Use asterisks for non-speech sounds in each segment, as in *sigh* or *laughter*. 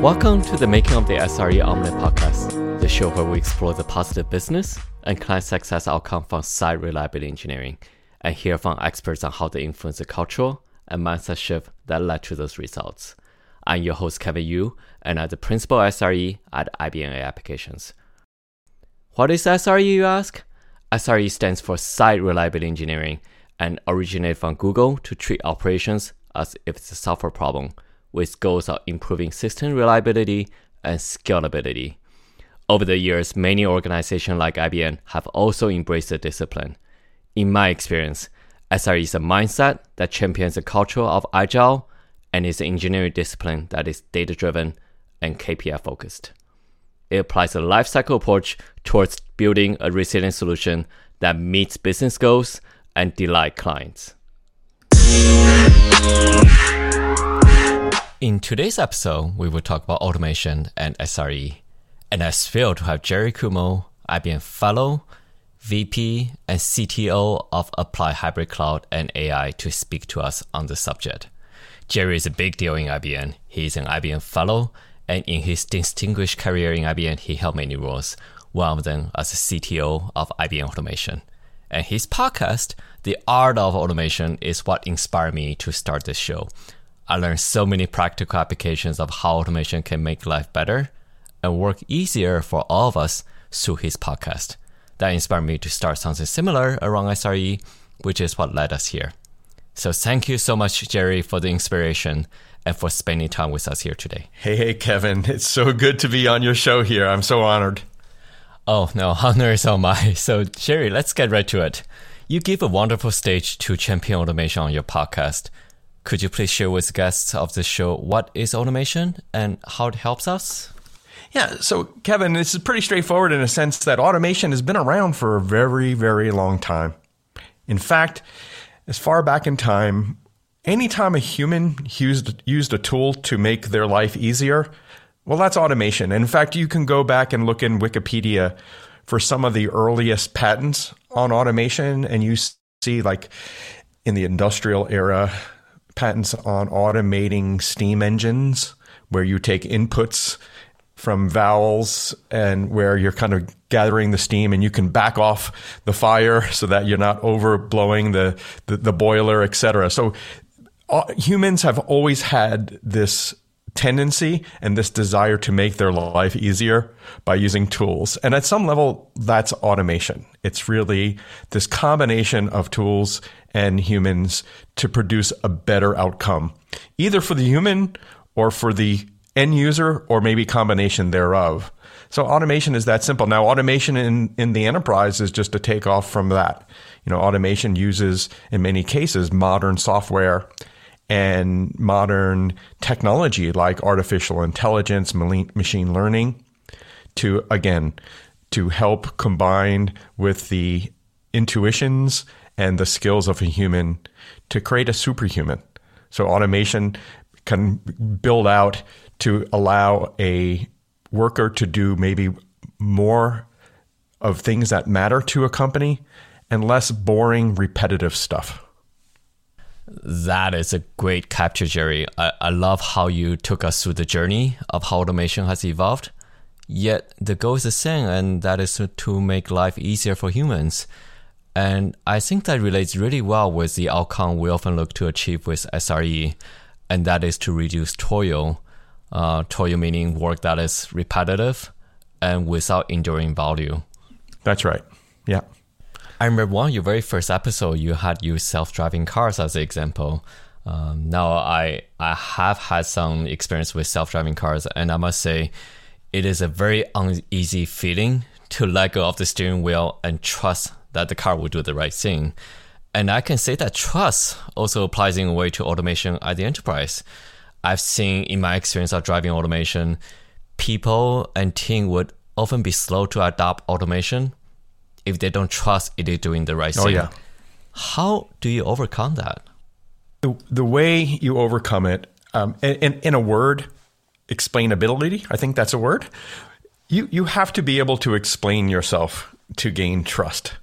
Welcome to the Making of the SRE Omelette podcast, the show where we explore the positive business and client success outcome from site reliability engineering and hear from experts on how they influence the cultural and mindset shift that led to those results. I'm your host, Kevin Yu, and I'm the principal SRE at IBM AI Applications. What is SRE, you ask? SRE stands for Site Reliability Engineering and originated from Google to treat operations as if it's a software problem with goals of improving system reliability and scalability. Over the years, many organizations like IBM have also embraced the discipline. In my experience, SRE is a mindset that champions the culture of agile and is an engineering discipline that is data driven and KPI focused. It applies a lifecycle approach towards building a resilient solution that meets business goals and delight clients. In today's episode, we will talk about automation and SRE. And I'm thrilled to have Jerry Cuomo, IBM Fellow, VP, and CTO of Applied Hybrid Cloud and AI to speak to us on the subject. Jerry is a big deal in IBM. He is an IBM Fellow, and in his distinguished career in IBM, he held many roles, one of them as a CTO of IBM Automation. And his podcast, The Art of Automation, is what inspired me to start this show. I learned so many practical applications of how automation can make life better and work easier for all of us through his podcast. That inspired me to start something similar around SRE, which is what led us here. So thank you so much, Jerry, for the inspiration and for spending time with us here today. Hey, hey, Kevin. It's so good to be on your show here. I'm so honored. Oh, no, *laughs* honor is all mine. So, Jerry, let's get right to it. You give a wonderful stage to champion automation on your podcast. Could you please share with guests of the show what is automation and how it helps us? Yeah, so Kevin, this is pretty straightforward in a sense that automation has been around for a very, very long time. In fact, as far back in time, anytime a human used, used a tool to make their life easier, well, that's automation. in fact, you can go back and look in Wikipedia for some of the earliest patents on automation, and you see, like, in the industrial era, patents on automating steam engines where you take inputs from valves and where you're kind of gathering the steam and you can back off the fire so that you're not overblowing the, the, the boiler, etc. So uh, humans have always had this tendency and this desire to make their life easier by using tools. And at some level, that's automation. It's really this combination of tools and humans to produce a better outcome, either for the human or for the end user, or maybe combination thereof. So automation is that simple. Now, automation in, in the enterprise is just a takeoff from that. You know, automation uses, in many cases, modern software and modern technology like artificial intelligence, machine learning to, again, to help combine with the intuitions and the skills of a human to create a superhuman. So automation can build out to allow a worker to do maybe more of things that matter to a company and less boring, repetitive stuff. That is a great capture, Jerry. I, I love how you took us through the journey of how automation has evolved. Yet the goal is the same, and that is to make life easier for humans. And I think that relates really well with the outcome we often look to achieve with SRE, and that is to reduce toil. Uh, toil meaning work that is repetitive and without enduring value. That's right. Yeah. I remember one of your very first episode, you had used self-driving cars as an example. Um, now I I have had some experience with self-driving cars, and I must say, it is a very uneasy feeling to let go of the steering wheel and trust that the car will do the right thing. And I can say that trust also applies in a way to automation at the enterprise. I've seen in my experience of driving automation, people and team would often be slow to adopt automation if they don't trust it is doing the right oh, thing. Yeah. How do you overcome that? The, the way you overcome it, um, in, in a word, explainability, I think that's a word. You, you have to be able to explain yourself to gain trust.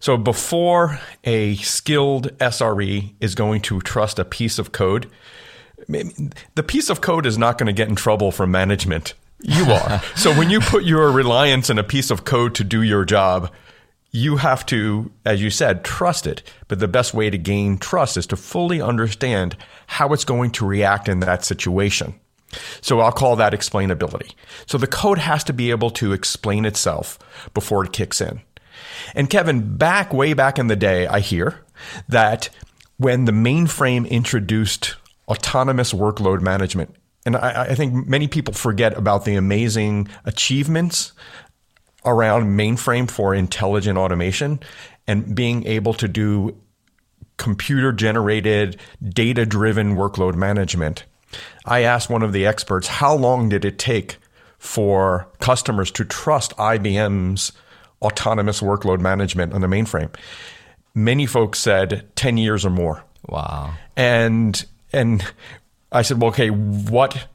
So before a skilled SRE is going to trust a piece of code, the piece of code is not going to get in trouble from management. You *laughs* are. so when you put your reliance in a piece of code to do your job, you have to, as you said, trust it. But the best way to gain trust is to fully understand how it's going to react in that situation. So I'll call that explainability. So the code has to be able to explain itself before it kicks in. And Kevin, back way back in the day, I hear that when the mainframe introduced autonomous workload management, and I, I think many people forget about the amazing achievements around mainframe for intelligent automation and being able to do computer generated, data driven workload management. I asked one of the experts, how long did it take for customers to trust IBM's autonomous workload management on the mainframe? Many folks said 10 years or more. Wow. And and I said, well, okay, what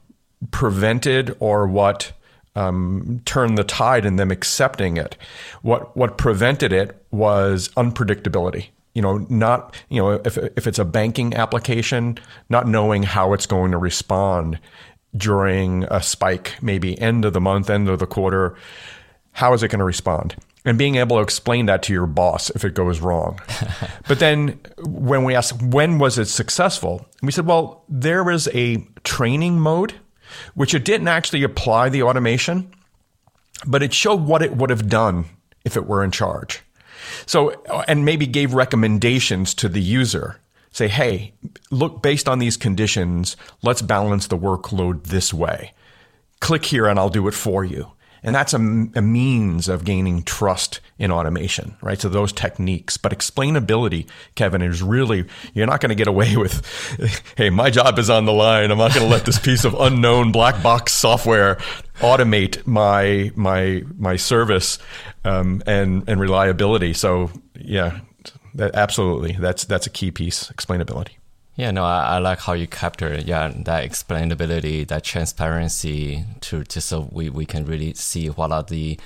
prevented or what um, turned the tide in them accepting it? What what prevented it was unpredictability. You know, not you know if if it's a banking application, not knowing how it's going to respond during a spike, maybe end of the month, end of the quarter. How is it going to respond? and being able to explain that to your boss if it goes wrong. *laughs* but then when we asked when was it successful, we said, well, there was a training mode, which it didn't actually apply the automation, but it showed what it would have done if it were in charge. So, uh, and maybe gave recommendations to the user. Say, hey, look, based on these conditions, let's balance the workload this way. Click here and I'll do it for you. And that's a, a, means of gaining trust in automation, right? So those techniques. But explainability, Kevin, is really, you're not going to get away *laughs* with, hey, my job is on the line. I'm not going to let this piece of unknown black box software automate my, my, my service um, and, and reliability. So, yeah, that, absolutely. That's, that's a key piece, explainability. Yeah, no, I, I, like how you capture yeah that explainability, that transparency to just so we, we can really see what are the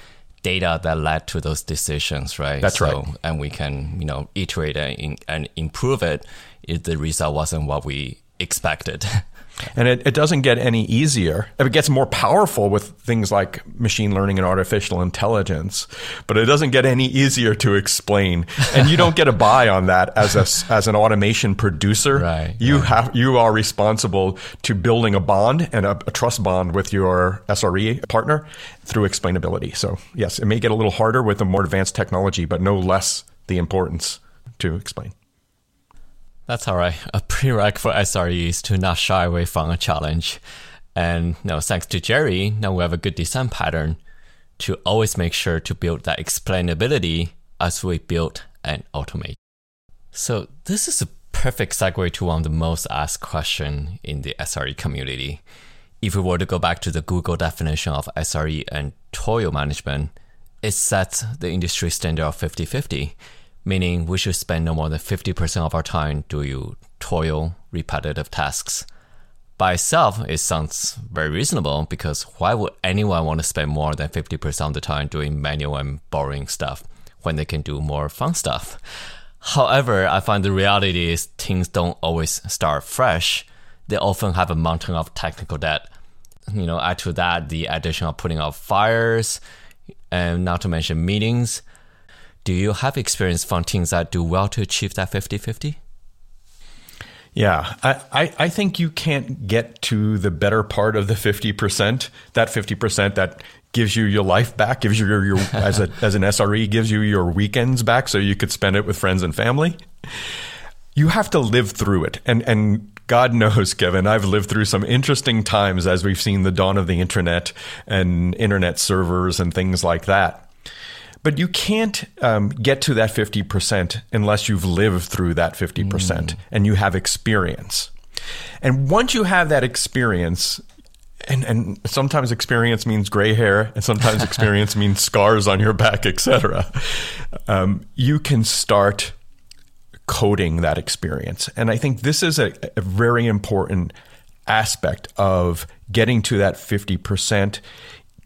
data that led to those decisions, right? That's so, right. And we can you know iterate and, and improve it if the result wasn't what we expected. *laughs* And it, it doesn't get any easier. It gets more powerful with things like machine learning and artificial intelligence, but it doesn't get any easier to explain. And you don't get a buy on that as a, as an automation producer. Right. You right. have you are responsible to building a bond and a, a trust bond with your SRE partner through explainability. So yes, it may get a little harder with the more advanced technology, but no less the importance to explain. That's all right. A prereq for SRE is to not shy away from a challenge. And you thanks to Jerry, now we have a good design pattern to always make sure to build that explainability as we build and automate. So this is a perfect segue to one of the most asked questions in the SRE community. If we were to go back to the Google definition of SRE and toil management, it sets the industry standard of 50 50 meaning we should spend no more than 50% of our time doing toil, repetitive tasks. By itself, it sounds very reasonable because why would anyone want to spend more than 50% of the time doing manual and boring stuff when they can do more fun stuff? However, I find the reality is things don't always start fresh. They often have a mountain of technical debt. You know, add to that the addition of putting out fires, and not to mention meetings do you have experience from teams that do well to achieve that 50 50? Yeah, I, I, I, think you can't get to the better part of the 50%, that 50% that gives you your life back, gives you your, your *laughs* as, a, as an SRE, gives you your weekends back so you could spend it with friends and family. You have to live through it. And, and God *laughs* knows, Kevin, I've lived through some interesting times as we've seen the dawn of the internet and internet servers and things like that. But you can't um, get to that 50% unless you've lived through that 50% mm. and you have experience. And once you have that experience, and, and sometimes experience means gray hair, and sometimes *laughs* experience means scars on your back, etc. Um, you can start coding that experience. And I think this is a, a very important aspect of getting to that 50%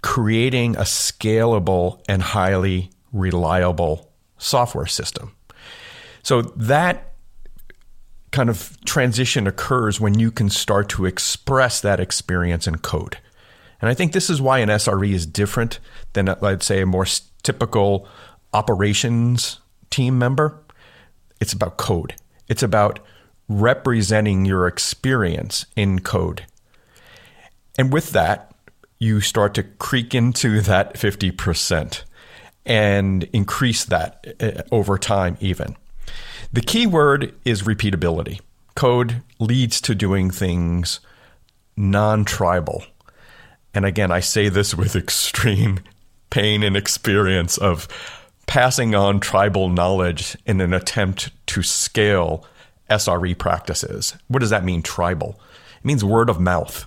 creating a scalable and highly reliable software system. So that kind of transition occurs when you can start to express that experience in code. And I think this is why an SRE is different than, let's say, a more typical operations team member. It's about code, it's about representing your experience in code. And with that, you start to creak into that 50% and increase that uh, over time, even. The key word is repeatability. Code leads to doing things non tribal. And again, I say this with *laughs* extreme pain and experience of passing on tribal knowledge in an attempt to scale SRE practices. What does that mean, tribal? It means word of mouth.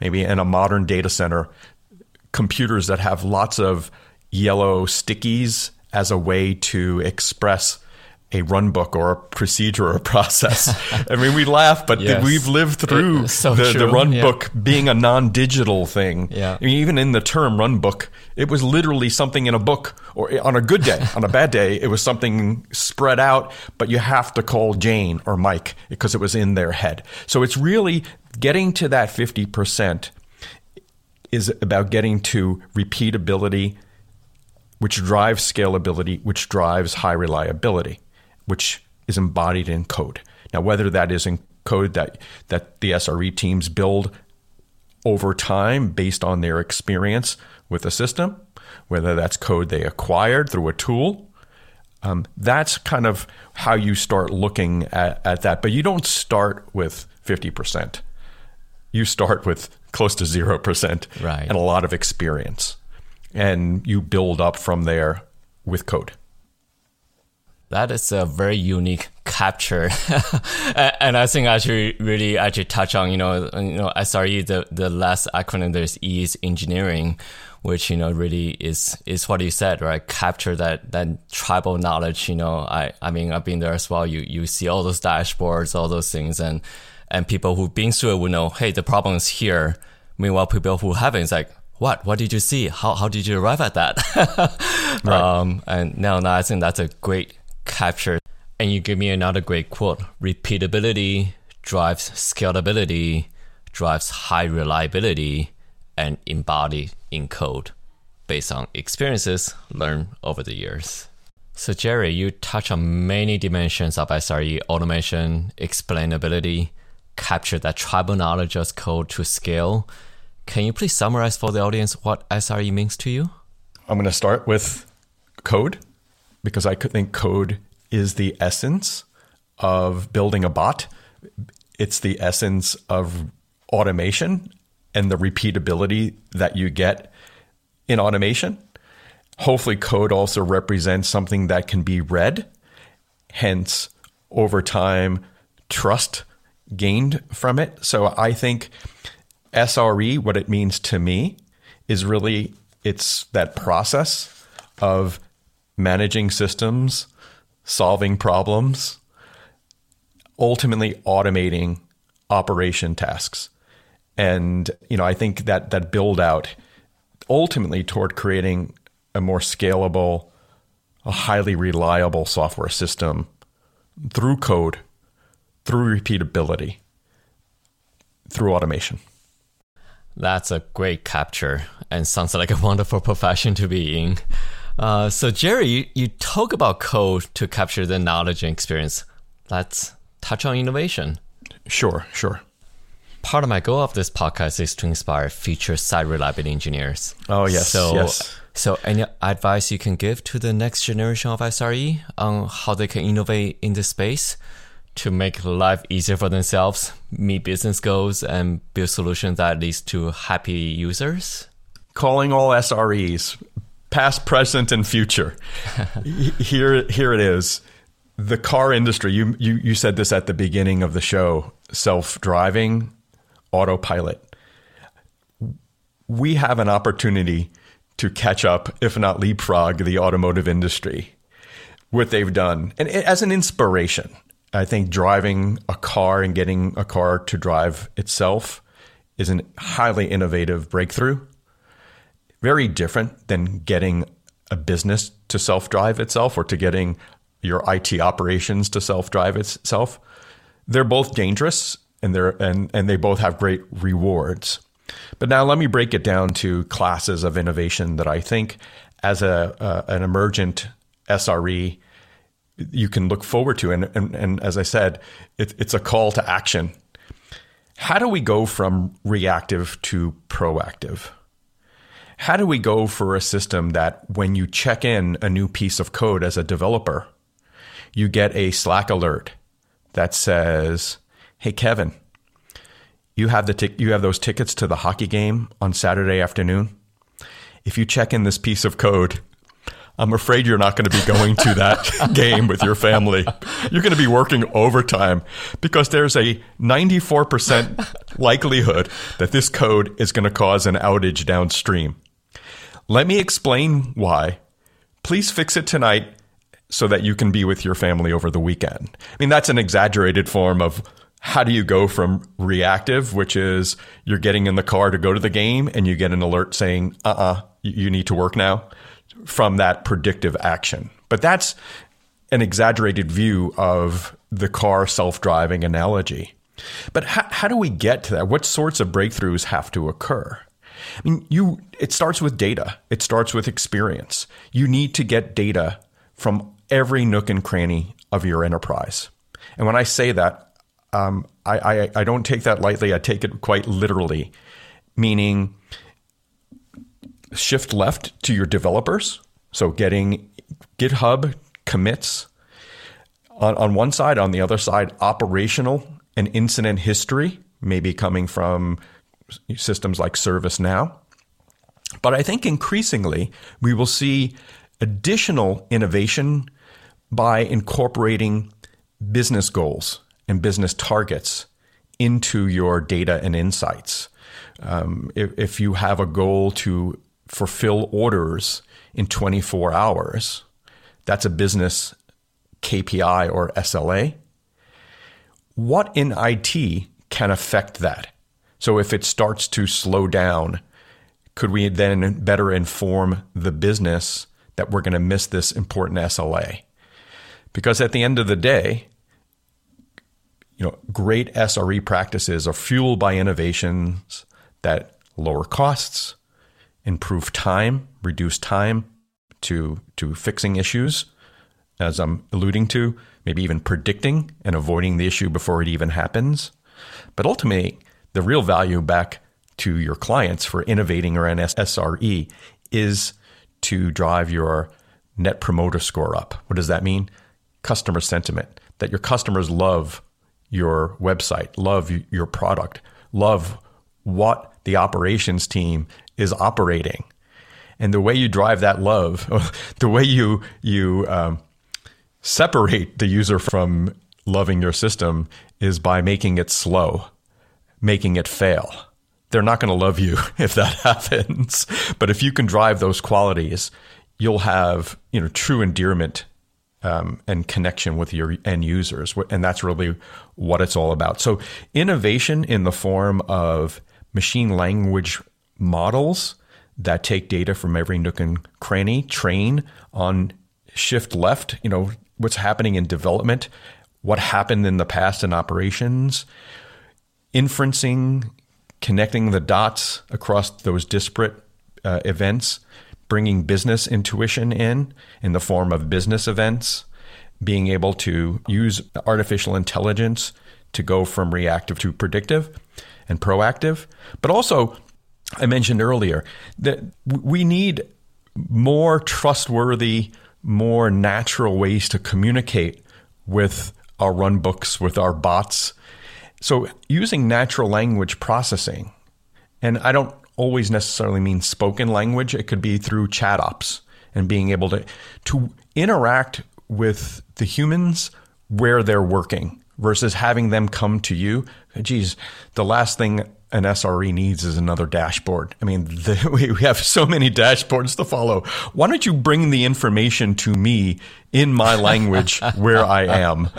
Maybe in a modern data center, computers that have lots of yellow stickies as a way to express a run book or a procedure or a *laughs* process. I mean, we laugh, but yes. we've lived through so the, the, run yeah. book being a non digital thing. Yeah. I mean, even in the term run book, it was literally something in a book, or on a good day, on a bad day, it was something spread out, but you have to call Jane or Mike because it was in their head. So it's really getting to that 50% is about getting to repeatability, which drives scalability, which drives high reliability which is embodied in code. Now, whether that is in code that, that the SRE teams build over time based on their experience with the system, whether that's code they acquired through a tool, um, that's kind of how you start looking at, at that. But you don't start with 50%. You start with close to 0% right. and a lot of experience. And you build up from there with code. That is a very unique capture, *laughs* and I think I should really actually touch on you know you know SRE the the last acronym there is E is engineering, which you know really is is what you said right capture that that tribal knowledge you know I I mean I've been there as well you you see all those dashboards all those things and and people who've been through it will know hey the problem is here meanwhile people who haven't it's like what what did you see how how did you arrive at that *laughs* right. um and now, now I think that's a great capture. And you give me another great quote repeatability drives scalability, drives high reliability, and embodied in code based on experiences learned over the years. So, Jerry, you touch on many dimensions of SRE automation, explainability, capture that tribal knowledge as code to scale. Can you please summarize for the audience what SRE means to you? I'm going to start with code because I think code is the essence of building a bot. It's the essence of automation and the repeatability that you get in automation. Hopefully, code also represents something that can be read, hence, over time, trust gained from it. So I think SRE, what it means to me, is really it's that process of managing systems, solving problems, ultimately automating operation tasks. And you know, I think that that build out ultimately toward creating a more scalable, a highly reliable software system through code, through repeatability, through automation. That's a great capture and sounds like a *laughs* wonderful profession to be in. Uh, so, Jerry, you, you talk about code to capture the knowledge and experience. Let's touch on innovation. Sure, sure. Part of my goal of this podcast is to inspire future site reliability engineers. Oh, yes. So, yes. So, any advice you can give to the next generation of SRE on how they can innovate in this space to make life easier for themselves, meet business goals, and build solutions that leads to happy users? Calling all SREs past, present, and future. *laughs* here, here it is. The car industry. You, you you said this at the beginning of the show. Self-driving, autopilot. We have an opportunity to catch up, if not leapfrog, the automotive industry. What they've done, and as an inspiration, I think driving a car and getting a car to drive itself is a highly innovative breakthrough very different than getting a business to self drive itself or to getting your IT operations to self drive itself. they're both dangerous and they're and, and they both have great rewards. But now let me break it down to classes of innovation that I think as a uh, an emergent SRE you can look forward to. And, and, and as I said, it, it's a call to action. How do we go from reactive to proactive? How do we go for a system that when you check in a new piece of code as a developer, you get a Slack alert that says, "Hey Kevin, you have the you have those tickets to the hockey game on Saturday afternoon. If you check in this piece of code, I'm afraid you're not going to be going to that *laughs* game with your family. You're going to be working overtime because there's a 94% likelihood that this code is going to cause an outage downstream. Let me explain why. Please fix it tonight so that you can be with your family over the weekend. I mean, that's an exaggerated form of how do you go from reactive, which is you're getting in the car to go to the game and you get an alert saying, uh uh-uh, uh you need to work now from that predictive action. But that's an exaggerated view of the car self driving analogy. But how, how do we get to that? What sorts of breakthroughs have to occur? I mean, you, it starts with data. It starts with experience. You need to get data from every nook and cranny of your enterprise. And when I say that, um, I, I, I don't take that lightly. I take it quite literally, meaning shift left to your developers. So getting GitHub commits on, on one side, on the other side, operational and incident history, maybe coming from systems like ServiceNow. But I think increasingly we will see additional innovation by incorporating business goals and business targets into your data and insights. Um, if, if, you have a goal to fulfill orders in 24 hours, that's a business KPI or SLA. What in IT can affect that? So if it starts to slow down, could we then better inform the business that we're going to miss this important SLA? Because at the end of the day, you know, great SRE practices are fueled by innovations that lower costs, improve time, reduce time to to fixing issues, as I'm alluding to, maybe even predicting and avoiding the issue before it even happens. But ultimately, the real value back to your clients for innovating around SRE is to drive your net promoter score up. What does that mean? Customer sentiment, that your customers love your website, love your product, love what the operations team is operating. And the way you drive that love, *laughs* the way you you um, separate the user from loving your system is by making it slow, making it fail. They're not going to love you *laughs* if that *laughs* happens. But if you can drive those qualities, you'll have you know true endearment um, and connection with your end users, and that's really what it's all about. So innovation in the form of machine language models that take data from every nook and cranny, train on shift left, you know, what's happening in development, what happened in the past in operations, inferencing, connecting the dots across those disparate uh, events, bringing business intuition in in the form of business events, being able to use artificial intelligence to go from reactive to predictive and proactive, but also I mentioned earlier that we need more trustworthy, more natural ways to communicate with our runbooks, with our bots. So, using natural language processing, and I don't always necessarily mean spoken language, it could be through chat ops and being able to, to interact with the humans where they're working versus having them come to you. Geez, the last thing an SRE needs is another dashboard. I mean, the, *laughs* we have so many dashboards to follow. Why don't you bring the information to me in my language *laughs* where I am?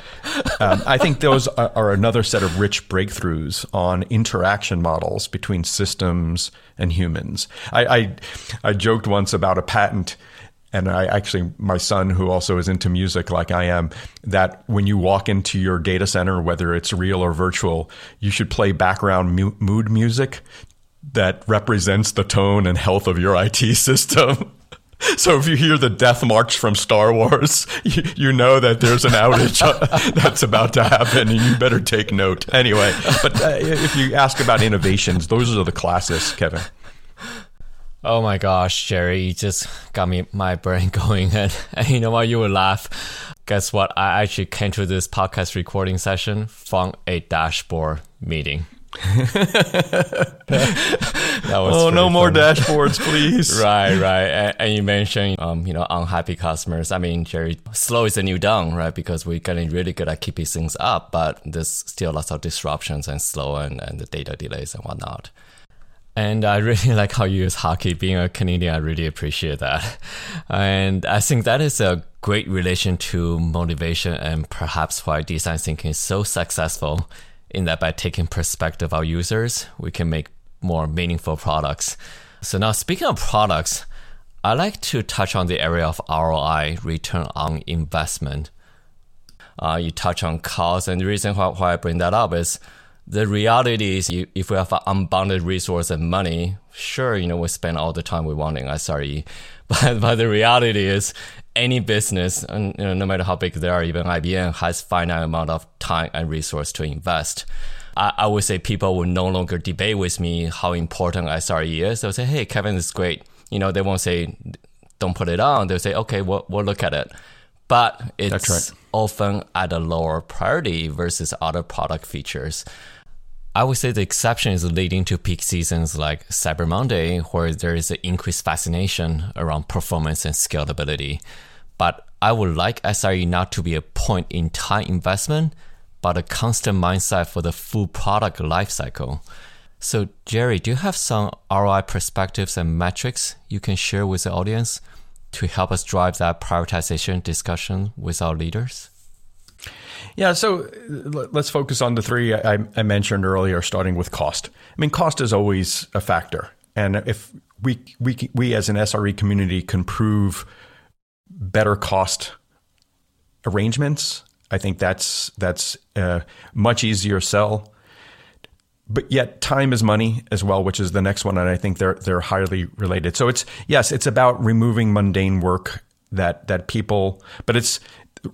Um, I think those are, are, another set of rich breakthroughs on interaction models between systems and humans. I, I, I joked once about a patent and I actually, my son, who also is into music like I am, that when you walk into your data center, whether it's real or virtual, you should play background mu- mood music that represents the tone and health of your *laughs* IT system. *laughs* So if you hear the death march from Star Wars, *laughs* you, you know that there's an outage that's about to happen, and you better take note. Anyway, but uh, if you ask about innovations, those are the classics, Kevin. Oh my gosh, Jerry, you just got me my brain *laughs* going, and, and you know what? You will laugh. Guess what? I actually came to this podcast recording session from a dashboard meeting. *laughs* oh, no more dashboards, please. *laughs* right, right. And, and, you mentioned, um, you know, unhappy customers. I mean, Jerry, slow is a new done, right? Because we're getting really good at keeping things up, but there's still lots of disruptions and slow and, and the data delays and whatnot. And I really *laughs* like how you use hockey. Being a Canadian, I really appreciate that. *laughs* And I think that is a great relation to motivation and perhaps why design thinking is so successful in that by taking perspective of our users, we can make more meaningful products. So now speaking of products, I like to touch on the area of ROI, return on investment. Uh, you touch on cost, and the reason why, why I bring that up is the reality is if we have unbounded resource and money, sure, you know, we spend all the time we want in SRE. *laughs* But, but the reality is any business, and you know, no matter how big they are, even IBM has finite amount of time and resource to invest. I, I would say people will no longer debate with me how important SRE is. They'll say, hey, Kevin is great. You know, they won't say, don't put it on. They'll say, okay, we'll, we'll look at it. But it's right. often at a lower priority versus other product features. I would say the exception is leading to peak seasons like Cyber Monday, where there is an increased fascination around performance and scalability. But I would like SRE not to be a point in time investment, but a constant mindset for the full product lifecycle. So, Jerry, do you have some ROI perspectives and metrics you can share with the audience to help us drive that prioritization discussion with our leaders? Yeah, so uh, let's focus on the three I, I, mentioned earlier, starting with cost. I mean, cost is always a factor, and if we we we as an SRE community can prove better cost arrangements, I think that's that's a much easier sell. But yet, time is money as well, which is the next one, and I think they're they're highly related. So it's yes, it's about removing mundane work that that people, but it's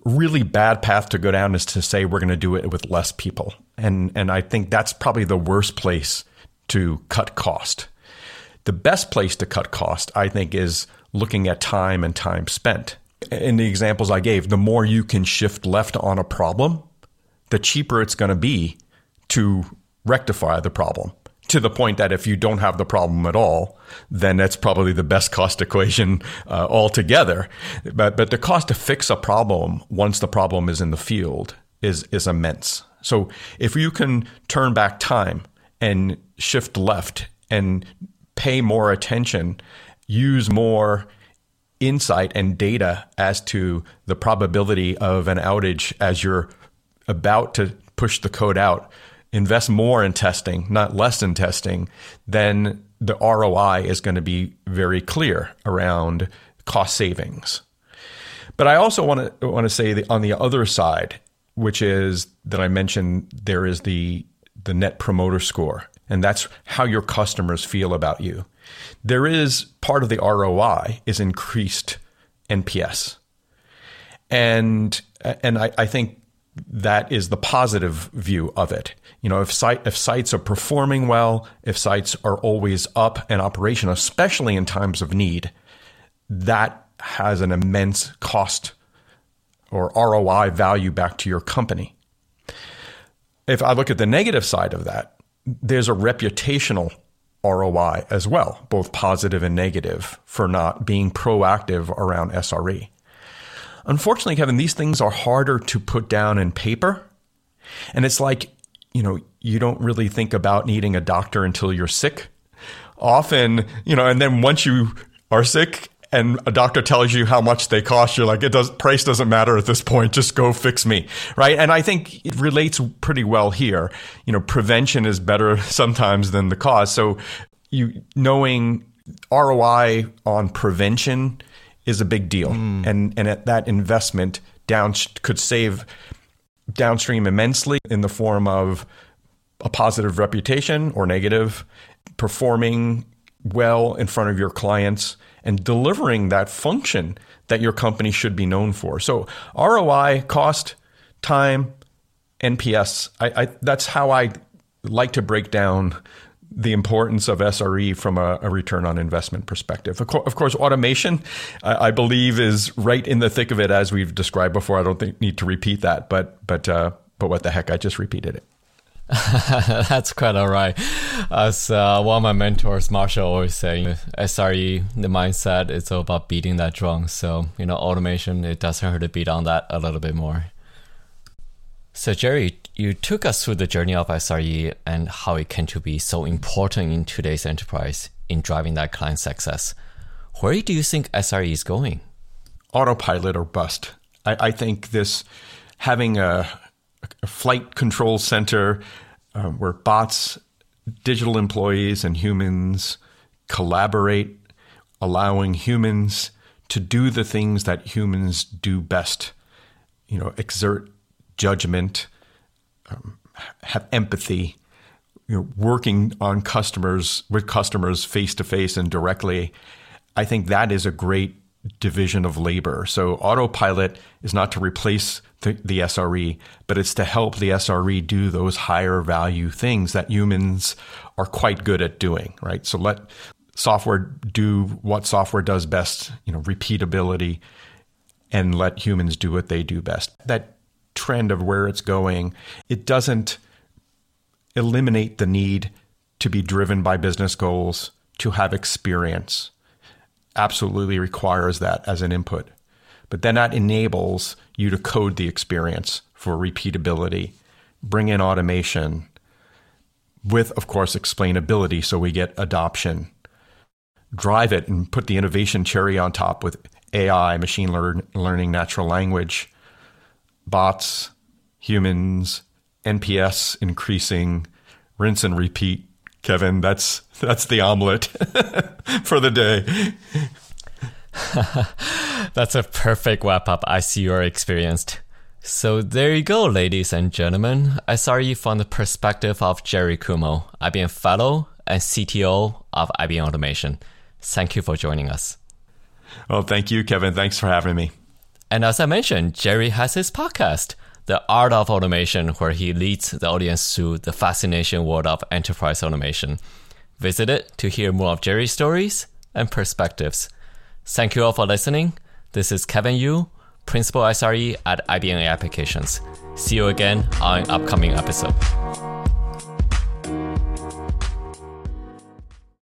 really bad path to go down is to say we're going to do it with less people. And and I think that's probably the worst place to cut cost. The best place to cut cost, I think, is looking at time and time spent. In the examples I gave, the more you can shift left on a problem, the cheaper it's going to be to rectify the problem to the point that if you don't have the problem at all, then that's probably the best cost equation uh, altogether. But but the cost to fix a problem once the problem is in the field is is immense. So if you can turn back time and shift left and pay more attention, use more insight and data as to the probability of an outage as you're about to push the code out invest more in testing, not less in testing, then the ROI is going to be very clear around cost savings. But I also want to want to say on the other side, which is that I mentioned there is the the net promoter score, and that's how your customers feel about you. There is part of the ROI is increased NPS. And and I, I think that is the positive view of it. You know, if site if sites are performing well, if sites are always up and operational, especially in times of need, that has an immense cost or ROI value back to your company. If I look at the negative side of that, there's a reputational ROI as well, both positive and negative, for not being proactive around SRE. Unfortunately, Kevin, these things are harder to put down in paper. And it's like, you know, you don't really think about needing a doctor until you're sick. Often, you know, and then once you are sick and a doctor tells you how much they cost, you're like, it does price doesn't matter at this point. Just go fix me. Right. And I think it relates pretty well here. You know, prevention is better *laughs* sometimes than the cause. So you knowing ROI on prevention is a big deal, mm. and and that investment down could save downstream immensely in the form of a positive reputation or negative, performing well in front of your clients, and delivering that function that your company should be known for. So ROI, cost, time, NPS. I, I, that's how I like to break down the importance of SRE from a, a return on investment perspective. Of, co- of course, automation, I, believe, is right in the thick of it as we've described before. I don't think, need to repeat that, but but uh, but what the heck? I just repeated it. *laughs* That's quite all right. As uh, one of my mentors, Marshall, always saying, SRE, the mindset, it's all about beating that drum. So, you know, automation, it doesn't hurt to beat on that a little bit more. So, Jerry, you took us through the journey of SRE and how it came to be so important in today's enterprise in driving that client success. Where do you think SRE is going? Autopilot or bust. I, I think this having a, a flight control center uh, where bots, digital employees, and humans collaborate, allowing humans to do the things that humans do best. You know, exert judgment, um, have empathy, you know, working on customers with customers face to face and directly. I think that is a great division of labor. So autopilot is not to replace the, the, SRE, but it's to help the SRE do those higher value things that humans are quite good at doing, right? So let software do what software does best, you know, repeatability, and let humans do what they do best. That trend of where it's going, it doesn't eliminate the need to be driven by business goals, to have experience. Absolutely requires that as an input. But then that enables you to code the experience for repeatability, bring in automation with, of course, explainability so we get adoption. Drive it and put the innovation cherry on top with AI, machine learn, learning, natural language bots, humans, NPS increasing, rinse and repeat. Kevin, that's that's the omelet *laughs* for the day. *laughs* that's a perfect wrap up. I see you're experienced. So there you go, ladies and gentlemen. I saw you from the perspective of Jerry Cuomo, IBM Fellow and CTO of IBM Automation. Thank you for joining us. Well, thank you, Kevin. Thanks for having me. And as I mentioned, Jerry has his podcast, The Art of Automation, where he leads the audience through the fascination world of enterprise automation. Visit it to hear more of Jerry's stories and perspectives. Thank you all for listening. This is Kevin Yu, Principal SRE at IBM Applications. See you again on an upcoming episode.